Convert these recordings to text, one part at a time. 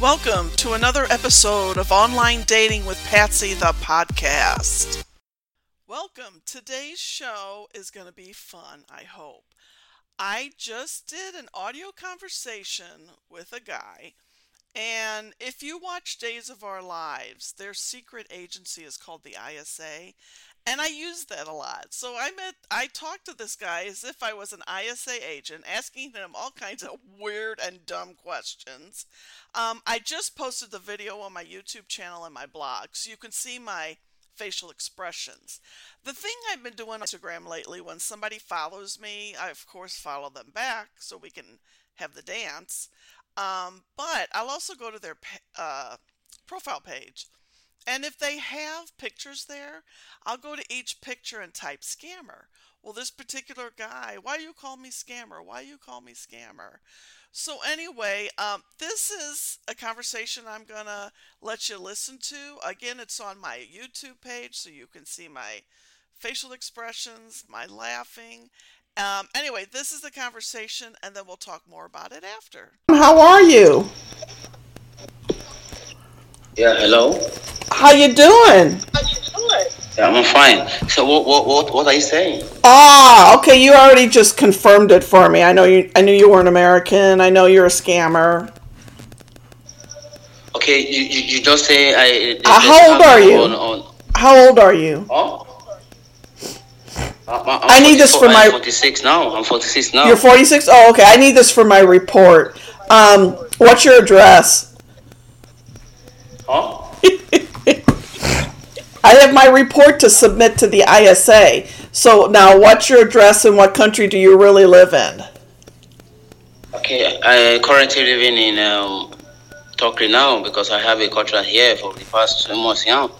Welcome to another episode of Online Dating with Patsy, the podcast. Welcome. Today's show is going to be fun, I hope. I just did an audio conversation with a guy, and if you watch Days of Our Lives, their secret agency is called the ISA, and I use that a lot. So I met, I talked to this guy as if I was an ISA agent, asking him all kinds of weird and dumb questions. Um, I just posted the video on my YouTube channel and my blog, so you can see my facial expressions. The thing I've been doing on Instagram lately, when somebody follows me, I of course follow them back so we can have the dance. Um, but I'll also go to their uh, profile page. And if they have pictures there, I'll go to each picture and type scammer. Well, this particular guy, why you call me scammer? Why you call me scammer? So anyway, um, this is a conversation I'm gonna let you listen to. Again, it's on my YouTube page, so you can see my facial expressions, my laughing. Um, anyway, this is the conversation, and then we'll talk more about it after. How are you? Yeah, hello. How you doing? How are you doing? Yeah, I'm fine. So what what what what are you saying? Ah, okay. You already just confirmed it for me. I know you. I knew you weren't American. I know you're a scammer. Okay, you you, you just say I. Uh, how old are you? On, on, How old are you? oh. I'm, I'm I need this for my- I'm 46 now. I'm 46 now. You're 46. Oh, okay. I need this for my report. Um, what's your address? Huh? I have my report to submit to the ISA. So now, what's your address and what country do you really live in? Okay, I currently living in um, Turkey now because I have a contract here for the past two months now.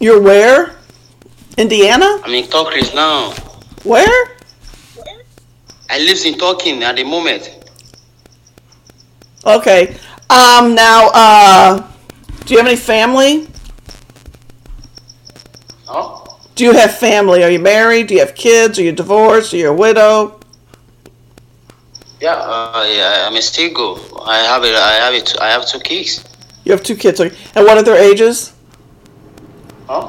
You're where? Indiana? I'm in Turkey now. Where? I live in Turkey at the moment. Okay. Um, now, uh, do you have any family? Huh? Do you have family? Are you married? Do you have kids? Are you divorced? Are you a widow? Yeah, uh, yeah, I'm a single. I have a, I have two- I have two kids. You have two kids. okay. And what are their ages? Huh?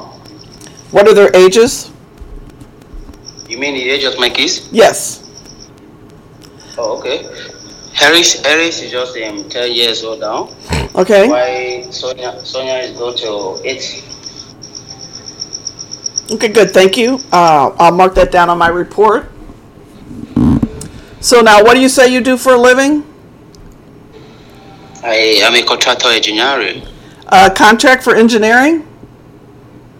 What are their ages? You mean the age of my kids? Yes. Oh, okay. Harris, Harris is just um, 10 years old now. Okay. Why Sonia, Sonia is going to 8. Okay, good. Thank you. Uh, I'll mark that down on my report. So now, what do you say you do for a living? I am a contractor engineer. Uh, contract for engineering?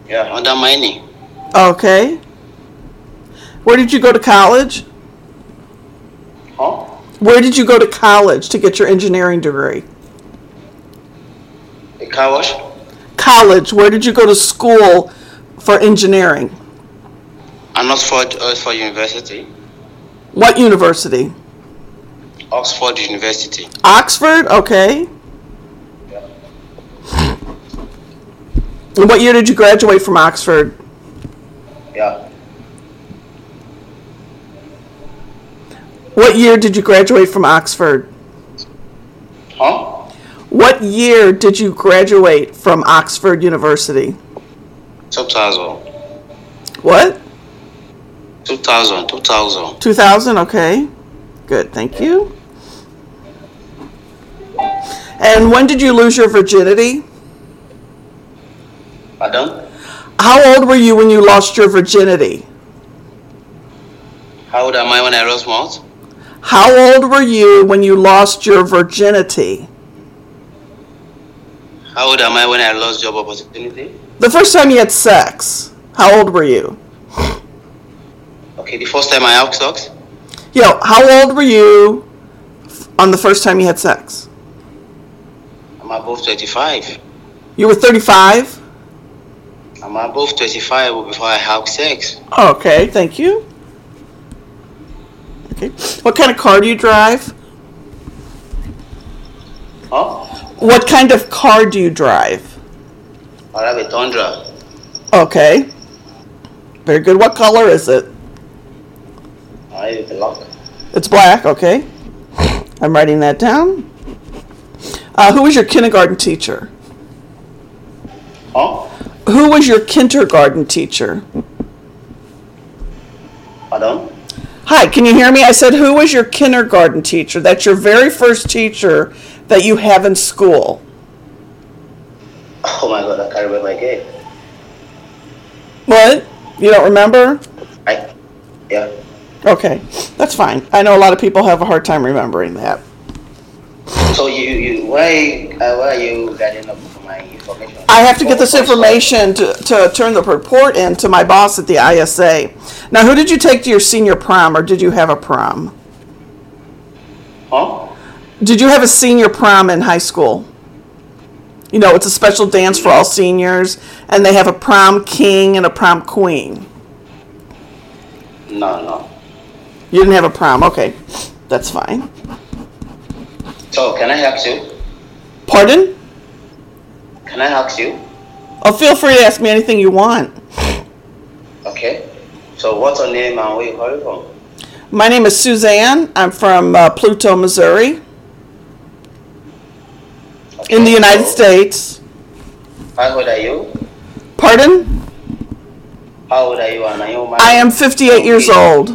Yeah, under mining. Okay. Where did you go to college? Where did you go to college to get your engineering degree? Car wash? College. Where did you go to school for engineering? And Oxford, Oxford University. What university? Oxford University. Oxford? Okay. And what year did you graduate from Oxford? Yeah. What year did you graduate from Oxford? Huh? What year did you graduate from Oxford University? 2000. What? 2000, 2000. 2000? Okay. Good, thank you. And when did you lose your virginity? Pardon? How old were you when you lost your virginity? How old am I when I lost mouth? How old were you when you lost your virginity? How old am I when I lost job opportunity? The first time you had sex. How old were you? Okay, the first time I had sex? You know, how old were you on the first time you had sex? I'm above 35. You were 35? I'm above 35 before I had sex. Okay, thank you. Okay. What kind of car do you drive? Huh? What kind of car do you drive? I have a Tundra. Okay. Very good. What color is it? I a. It's black, okay. I'm writing that down. Uh, who was your kindergarten teacher? Huh? Who was your kindergarten teacher? Pardon? Hi, can you hear me? I said, who was your kindergarten teacher? That's your very first teacher that you have in school. Oh my god, I can't remember again. What? You don't remember? I, yeah. Okay, that's fine. I know a lot of people have a hard time remembering that. So you, you why, uh, why are you getting up my information? I have to get this information to, to turn the report in to my boss at the ISA. Now, who did you take to your senior prom, or did you have a prom? Huh? Did you have a senior prom in high school? You know, it's a special dance for all seniors, and they have a prom king and a prom queen. No, no. You didn't have a prom, okay. That's fine. So can I ask you? Pardon? Can I ask you? Oh, feel free to ask me anything you want. Okay. So what's your name and where are you calling from? My name is Suzanne. I'm from uh, Pluto, Missouri, in the United so States. How old are you? Pardon? How old are you and are you married? I am 58 years old.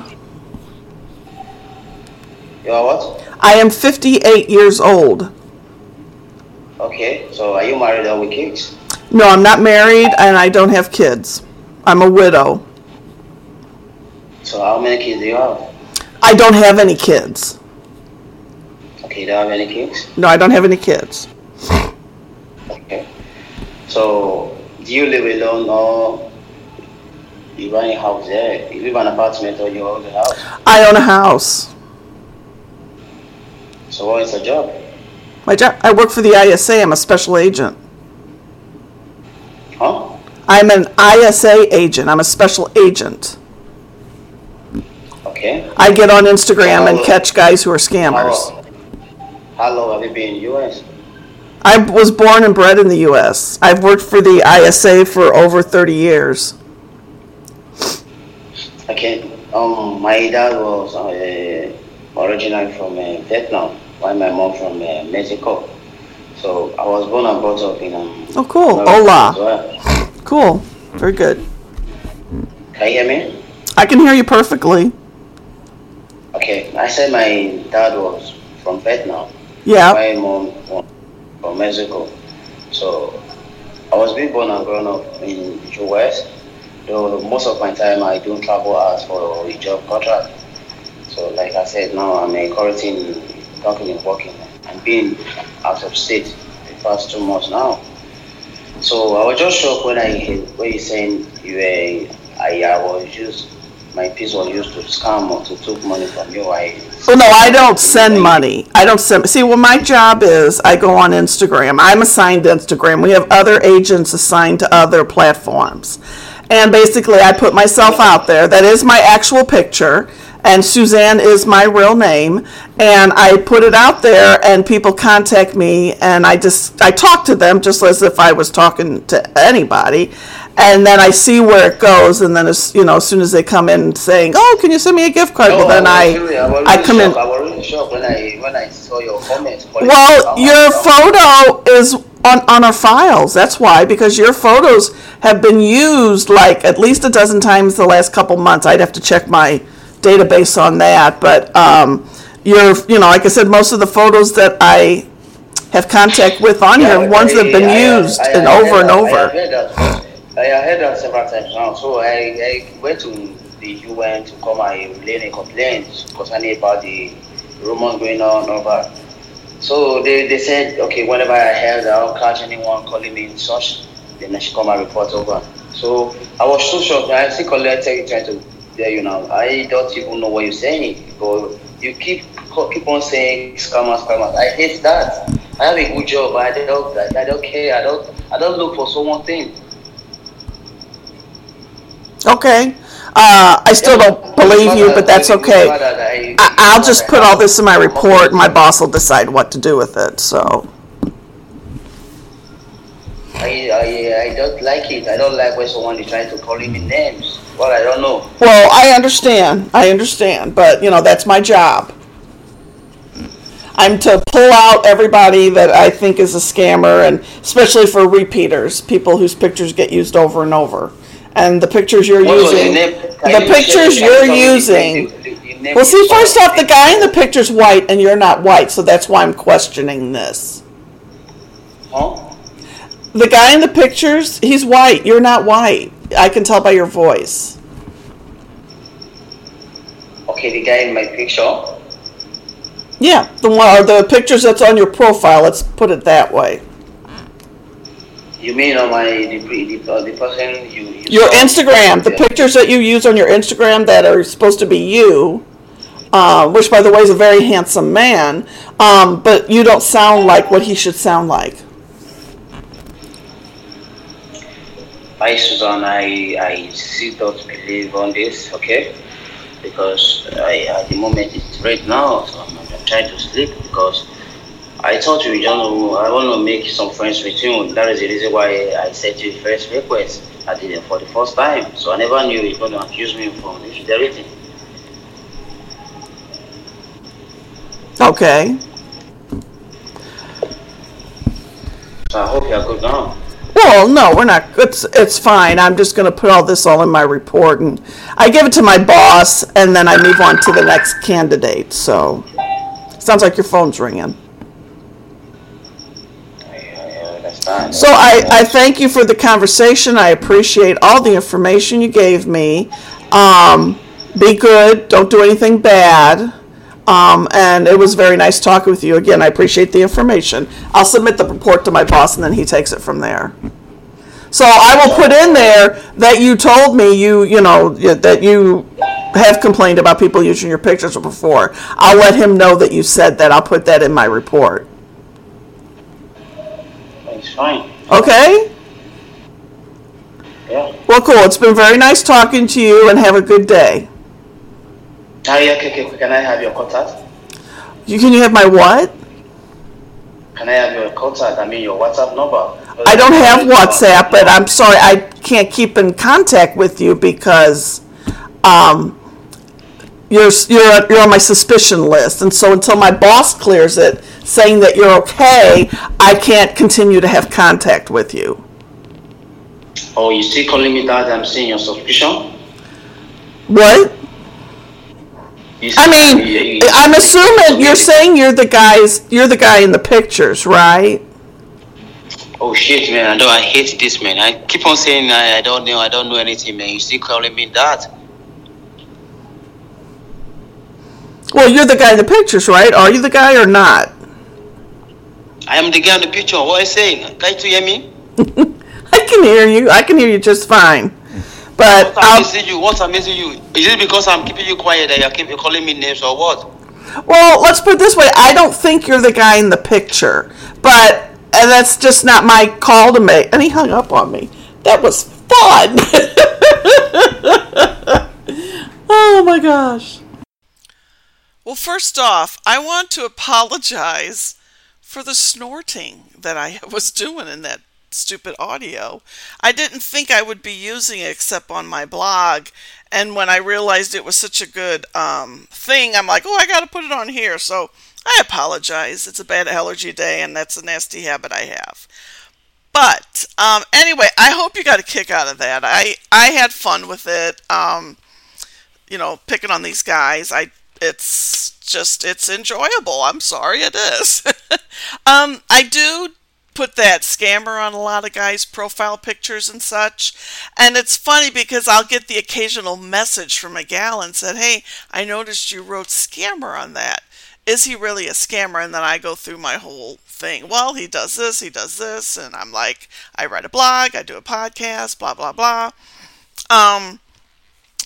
You are what? I am 58 years old. Okay. So are you married or with kids? No, I'm not married and I don't have kids. I'm a widow. So how many kids do you have? I don't have any kids. Okay, you don't have any kids? No, I don't have any kids. Okay. So do you live alone or you run a house there? You live in an apartment or you own a house? I own a house. So what is your job? My job, I work for the ISA. I'm a special agent. Huh? I'm an ISA agent. I'm a special agent. Okay. I get on Instagram and catch guys who are scammers. How, how long have you been in the US? I was born and bred in the U.S. I've worked for the ISA for over 30 years. Okay. Um, my dad was uh, originally from uh, Vietnam, while my mom from uh, Mexico. So I was born and brought up in um. Oh, cool. America Hola. well. Cool. Very good. Can you hear me? I can hear you perfectly. Okay. I said my dad was from Vietnam. Yeah. My mom from, from Mexico. So I was being born and grown up in the US. Though most of my time I don't travel as for a job contract. So like I said, now I'm encouraging talking and working and being out of state the past two months now. So I was just shocked when I when you saying you were I, I was used my piece was used to scam or to take money from you. I Well, no, I don't send money. I don't send. See, what my job is, I go on Instagram. I'm assigned to Instagram. We have other agents assigned to other platforms. And basically, I put myself out there. That is my actual picture. And Suzanne is my real name. And I put it out there, and people contact me, and I just I talk to them just as if I was talking to anybody. And then I see where it goes, and then as you know, as soon as they come in saying, "Oh, can you send me a gift card?" well, then oh, I really, I, I really come in. shocked. I was really shocked when I when I saw your comments. Well, your photo is on, on our files. That's why, because your photos have been used like at least a dozen times the last couple months. I'd have to check my database on that, but um, your, you know, like I said, most of the photos that I have contact with on here, ones that have been used and over and over. have heard that. I heard that several times now. So I, I went to the UN to come and relay a complaint concerning about the rumors going on over. So they, they said, okay, whenever I heard that I'll catch anyone calling me in such, then I should come and report over. So I was so shocked. I still collected trying to you know, I don't even know what you're saying. But you keep keep on saying scammers, scammers. I hate that. I have a good job. I don't I don't care. I don't I don't look for someone thing. Okay. Uh, I still don't believe you, but that's okay. I, I'll just put all this in my report, my boss will decide what to do with it. So, I, I, I don't like it. I don't like when someone is trying to call me names. Well, I don't know. well, I understand. I understand, but you know that's my job. I'm to pull out everybody that I think is a scammer, and especially for repeaters, people whose pictures get used over and over. And the pictures you're was using, the name? The you pictures you're using. Well, see, first off, the guy in the picture's white, and you're not white, so that's why I'm questioning this. Huh? The guy in the pictures, he's white. You're not white. I can tell by your voice. Okay, the guy in my picture. Yeah, the one or the pictures that's on your profile. Let's put it that way. You mean on my the the, uh, the person you, you Your? Instagram, the Yeah. pictures that you use on your Instagram that are supposed to be you, uh, which by the way is a very handsome man, um, but you don't sound like what he should sound like. Hi Susan, I I still don't believe on this, okay? Because I at the moment it's right now, so I'm, I'm trying to sleep because I thought you know I want to make some friends with you. That is the reason why I sent you first request. I did it for the first time, so I never knew you're going to accuse me from infidelity. Okay. So I hope you're good now. Well, no, we're not. It's it's fine. I'm just going to put all this all in my report, and I give it to my boss, and then I move on to the next candidate. So, sounds like your phone's ringing. So I, I thank you for the conversation. I appreciate all the information you gave me. Um, be good. Don't do anything bad. Um, and it was very nice talking with you again. I appreciate the information. I'll submit the report to my boss, and then he takes it from there. So I will put in there that you told me you you know that you have complained about people using your pictures before. I'll let him know that you said that. I'll put that in my report. It's fine. Okay. Yeah. Well, cool. It's been very nice talking to you, and have a good day. Ah, yeah, okay, okay. Can I have your contact? You can you have my what? Can I have your contact? I mean your WhatsApp number. I don't have WhatsApp, but I'm sorry I can't keep in contact with you because um, you're you're you're on my suspicion list, and so until my boss clears it, saying that you're okay, I can't continue to have contact with you. Oh, you still calling me that? I'm seeing your suspicion. What? I mean, you- I'm assuming you're saying you're the guys, you're the guy in the pictures, right? Oh shit, man! I don't. I hate this, man. I keep on saying I, I don't know. I don't know anything, man. You still calling me that? Well, you're the guy in the pictures, right? Are you the guy or not? I am the guy in the picture. What are you saying? Can't you hear me? I can hear you. I can hear you just fine. But What's I'll, amazing you? What's amazing you? Is it because I'm keeping you quiet that you're, keep calling me names or what? well, let's put it this way. I don't think you're the guy in the picture, but and that's just not my call to make. And he hung up on me. That was fun. oh my gosh. Well, first off, I want to apologize for the snorting that I was doing in that stupid audio. I didn't think I would be using it except on my blog. And when I realized it was such a good um, thing, I'm like, oh, I got to put it on here. So I apologize. It's a bad allergy day, and that's a nasty habit I have. But um, anyway, I hope you got a kick out of that. I, I had fun with it. Um, you know, picking on these guys. I it's just it's enjoyable. I'm sorry it is. um I do put that scammer on a lot of guys' profile pictures and such. And it's funny because I'll get the occasional message from a gal and said, "Hey, I noticed you wrote scammer on that. Is he really a scammer?" And then I go through my whole thing. Well, he does this, he does this, and I'm like, I write a blog, I do a podcast, blah blah blah. Um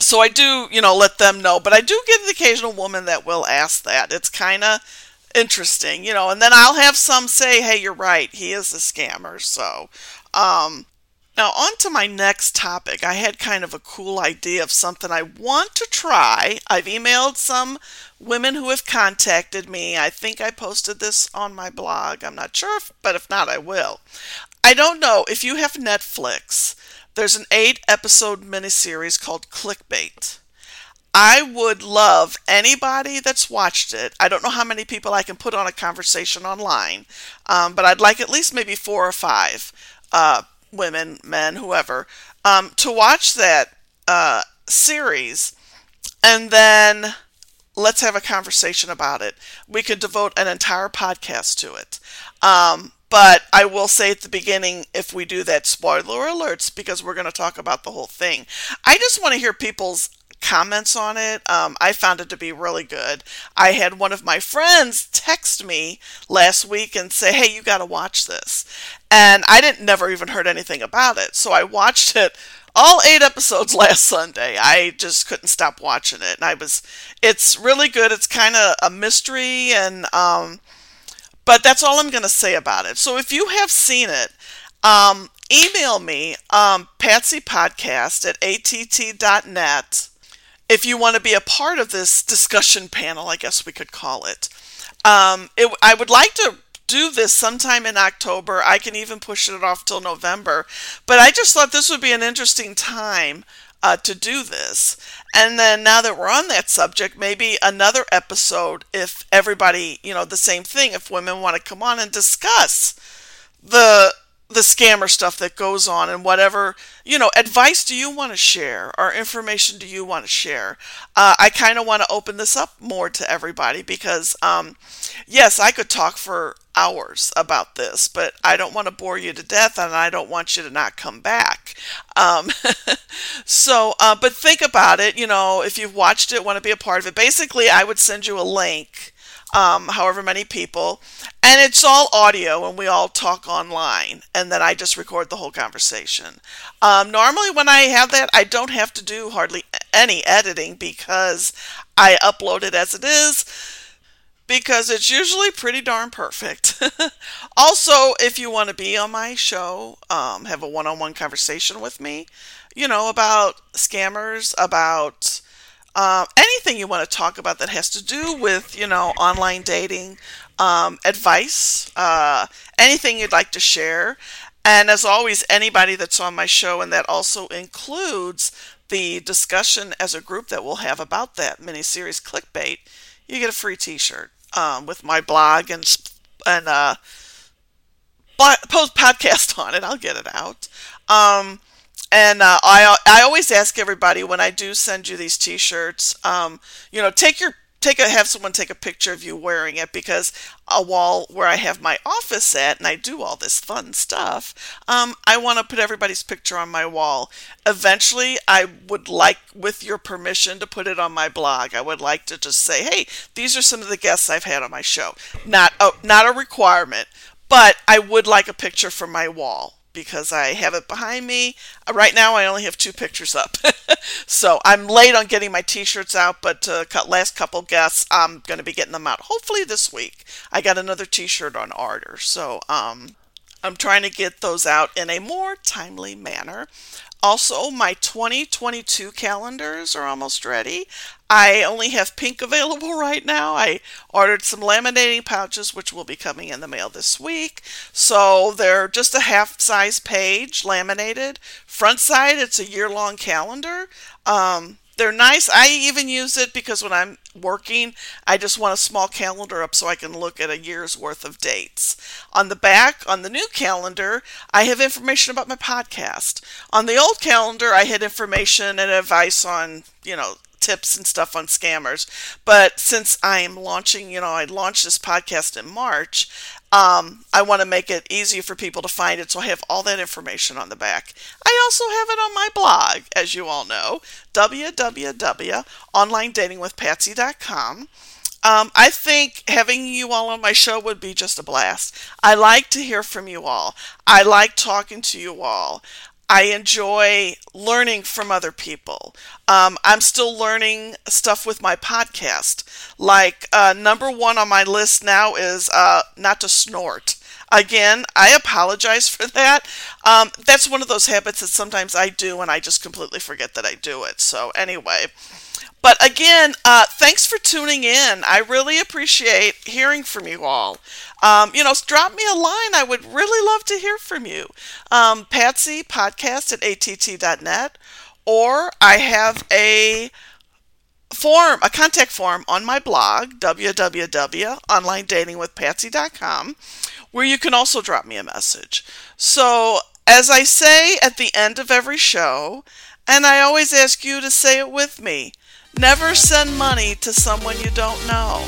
so I do, you know, let them know. But I do get the occasional woman that will ask that. It's kind of interesting, you know. And then I'll have some say, "Hey, you're right. He is a scammer." So, um, now on to my next topic. I had kind of a cool idea of something I want to try. I've emailed some women who have contacted me. I think I posted this on my blog. I'm not sure, if, but if not, I will. I don't know if you have Netflix. There's an eight episode miniseries called Clickbait. I would love anybody that's watched it. I don't know how many people I can put on a conversation online, um, but I'd like at least maybe four or five uh, women, men, whoever, um, to watch that uh, series and then let's have a conversation about it. We could devote an entire podcast to it. Um, but I will say at the beginning, if we do that, spoiler alerts, because we're going to talk about the whole thing. I just want to hear people's comments on it. Um, I found it to be really good. I had one of my friends text me last week and say, "Hey, you got to watch this," and I didn't never even heard anything about it. So I watched it all eight episodes last Sunday. I just couldn't stop watching it, and I was. It's really good. It's kind of a mystery, and um, but that's all I'm going to say about it. So if you have seen it, um, email me um, patsypodcast at att.net if you want to be a part of this discussion panel, I guess we could call it. Um, it I would like to do this sometime in October. I can even push it off till November. But I just thought this would be an interesting time uh, to do this. And then now that we're on that subject, maybe another episode if everybody, you know, the same thing, if women want to come on and discuss the the scammer stuff that goes on and whatever you know advice do you want to share or information do you want to share? Uh, i kind of want to open this up more to everybody because um, yes i could talk for hours about this but i don't want to bore you to death and i don't want you to not come back. Um, so uh, but think about it you know if you've watched it want to be a part of it basically i would send you a link um, however many people, and it's all audio, and we all talk online, and then I just record the whole conversation. Um, normally, when I have that, I don't have to do hardly any editing because I upload it as it is. Because it's usually pretty darn perfect. also, if you want to be on my show, um, have a one on one conversation with me, you know, about scammers, about uh, anything you want to talk about that has to do with, you know, online dating, um, advice, uh, anything you'd like to share. And as always, anybody that's on my show, and that also includes the discussion as a group that we'll have about that miniseries clickbait, you get a free T-shirt um, with my blog and and uh, post podcast on it. I'll get it out. Um, and uh, I I always ask everybody when I do send you these T-shirts, um, you know, take your take a have someone take a picture of you wearing it because a wall where I have my office at and I do all this fun stuff, um, I want to put everybody's picture on my wall. Eventually, I would like, with your permission, to put it on my blog. I would like to just say, hey, these are some of the guests I've had on my show. Not a, not a requirement, but I would like a picture for my wall because I have it behind me. Uh, right now, I only have two pictures up. so I'm late on getting my t shirts out, but uh, last couple guests, I'm going to be getting them out hopefully this week. I got another t shirt on order. So um, I'm trying to get those out in a more timely manner. Also, my 2022 calendars are almost ready. I only have pink available right now. I ordered some laminating pouches, which will be coming in the mail this week. So they're just a half size page laminated. Front side, it's a year long calendar. Um, they're nice. I even use it because when I'm working, I just want a small calendar up so I can look at a year's worth of dates. On the back, on the new calendar, I have information about my podcast. On the old calendar, I had information and advice on, you know, tips and stuff on scammers. But since I'm launching, you know, I launched this podcast in March, um, I want to make it easier for people to find it, so I have all that information on the back. I also have it on my blog, as you all know, www.onlinedatingwithpatsy.com. Um, I think having you all on my show would be just a blast. I like to hear from you all. I like talking to you all. I enjoy learning from other people. Um, I'm still learning stuff with my podcast. Like, uh, number one on my list now is uh, not to snort. Again, I apologize for that. Um, that's one of those habits that sometimes I do and I just completely forget that I do it. So, anyway. But again, uh, thanks for tuning in. I really appreciate hearing from you all. Um, you know, drop me a line. I would really love to hear from you. Um, Patsy podcast at att.net, or I have a form, a contact form on my blog, www.onlinedatingwithpatsy.com, where you can also drop me a message. So, as I say at the end of every show, and I always ask you to say it with me never send money to someone you don't know.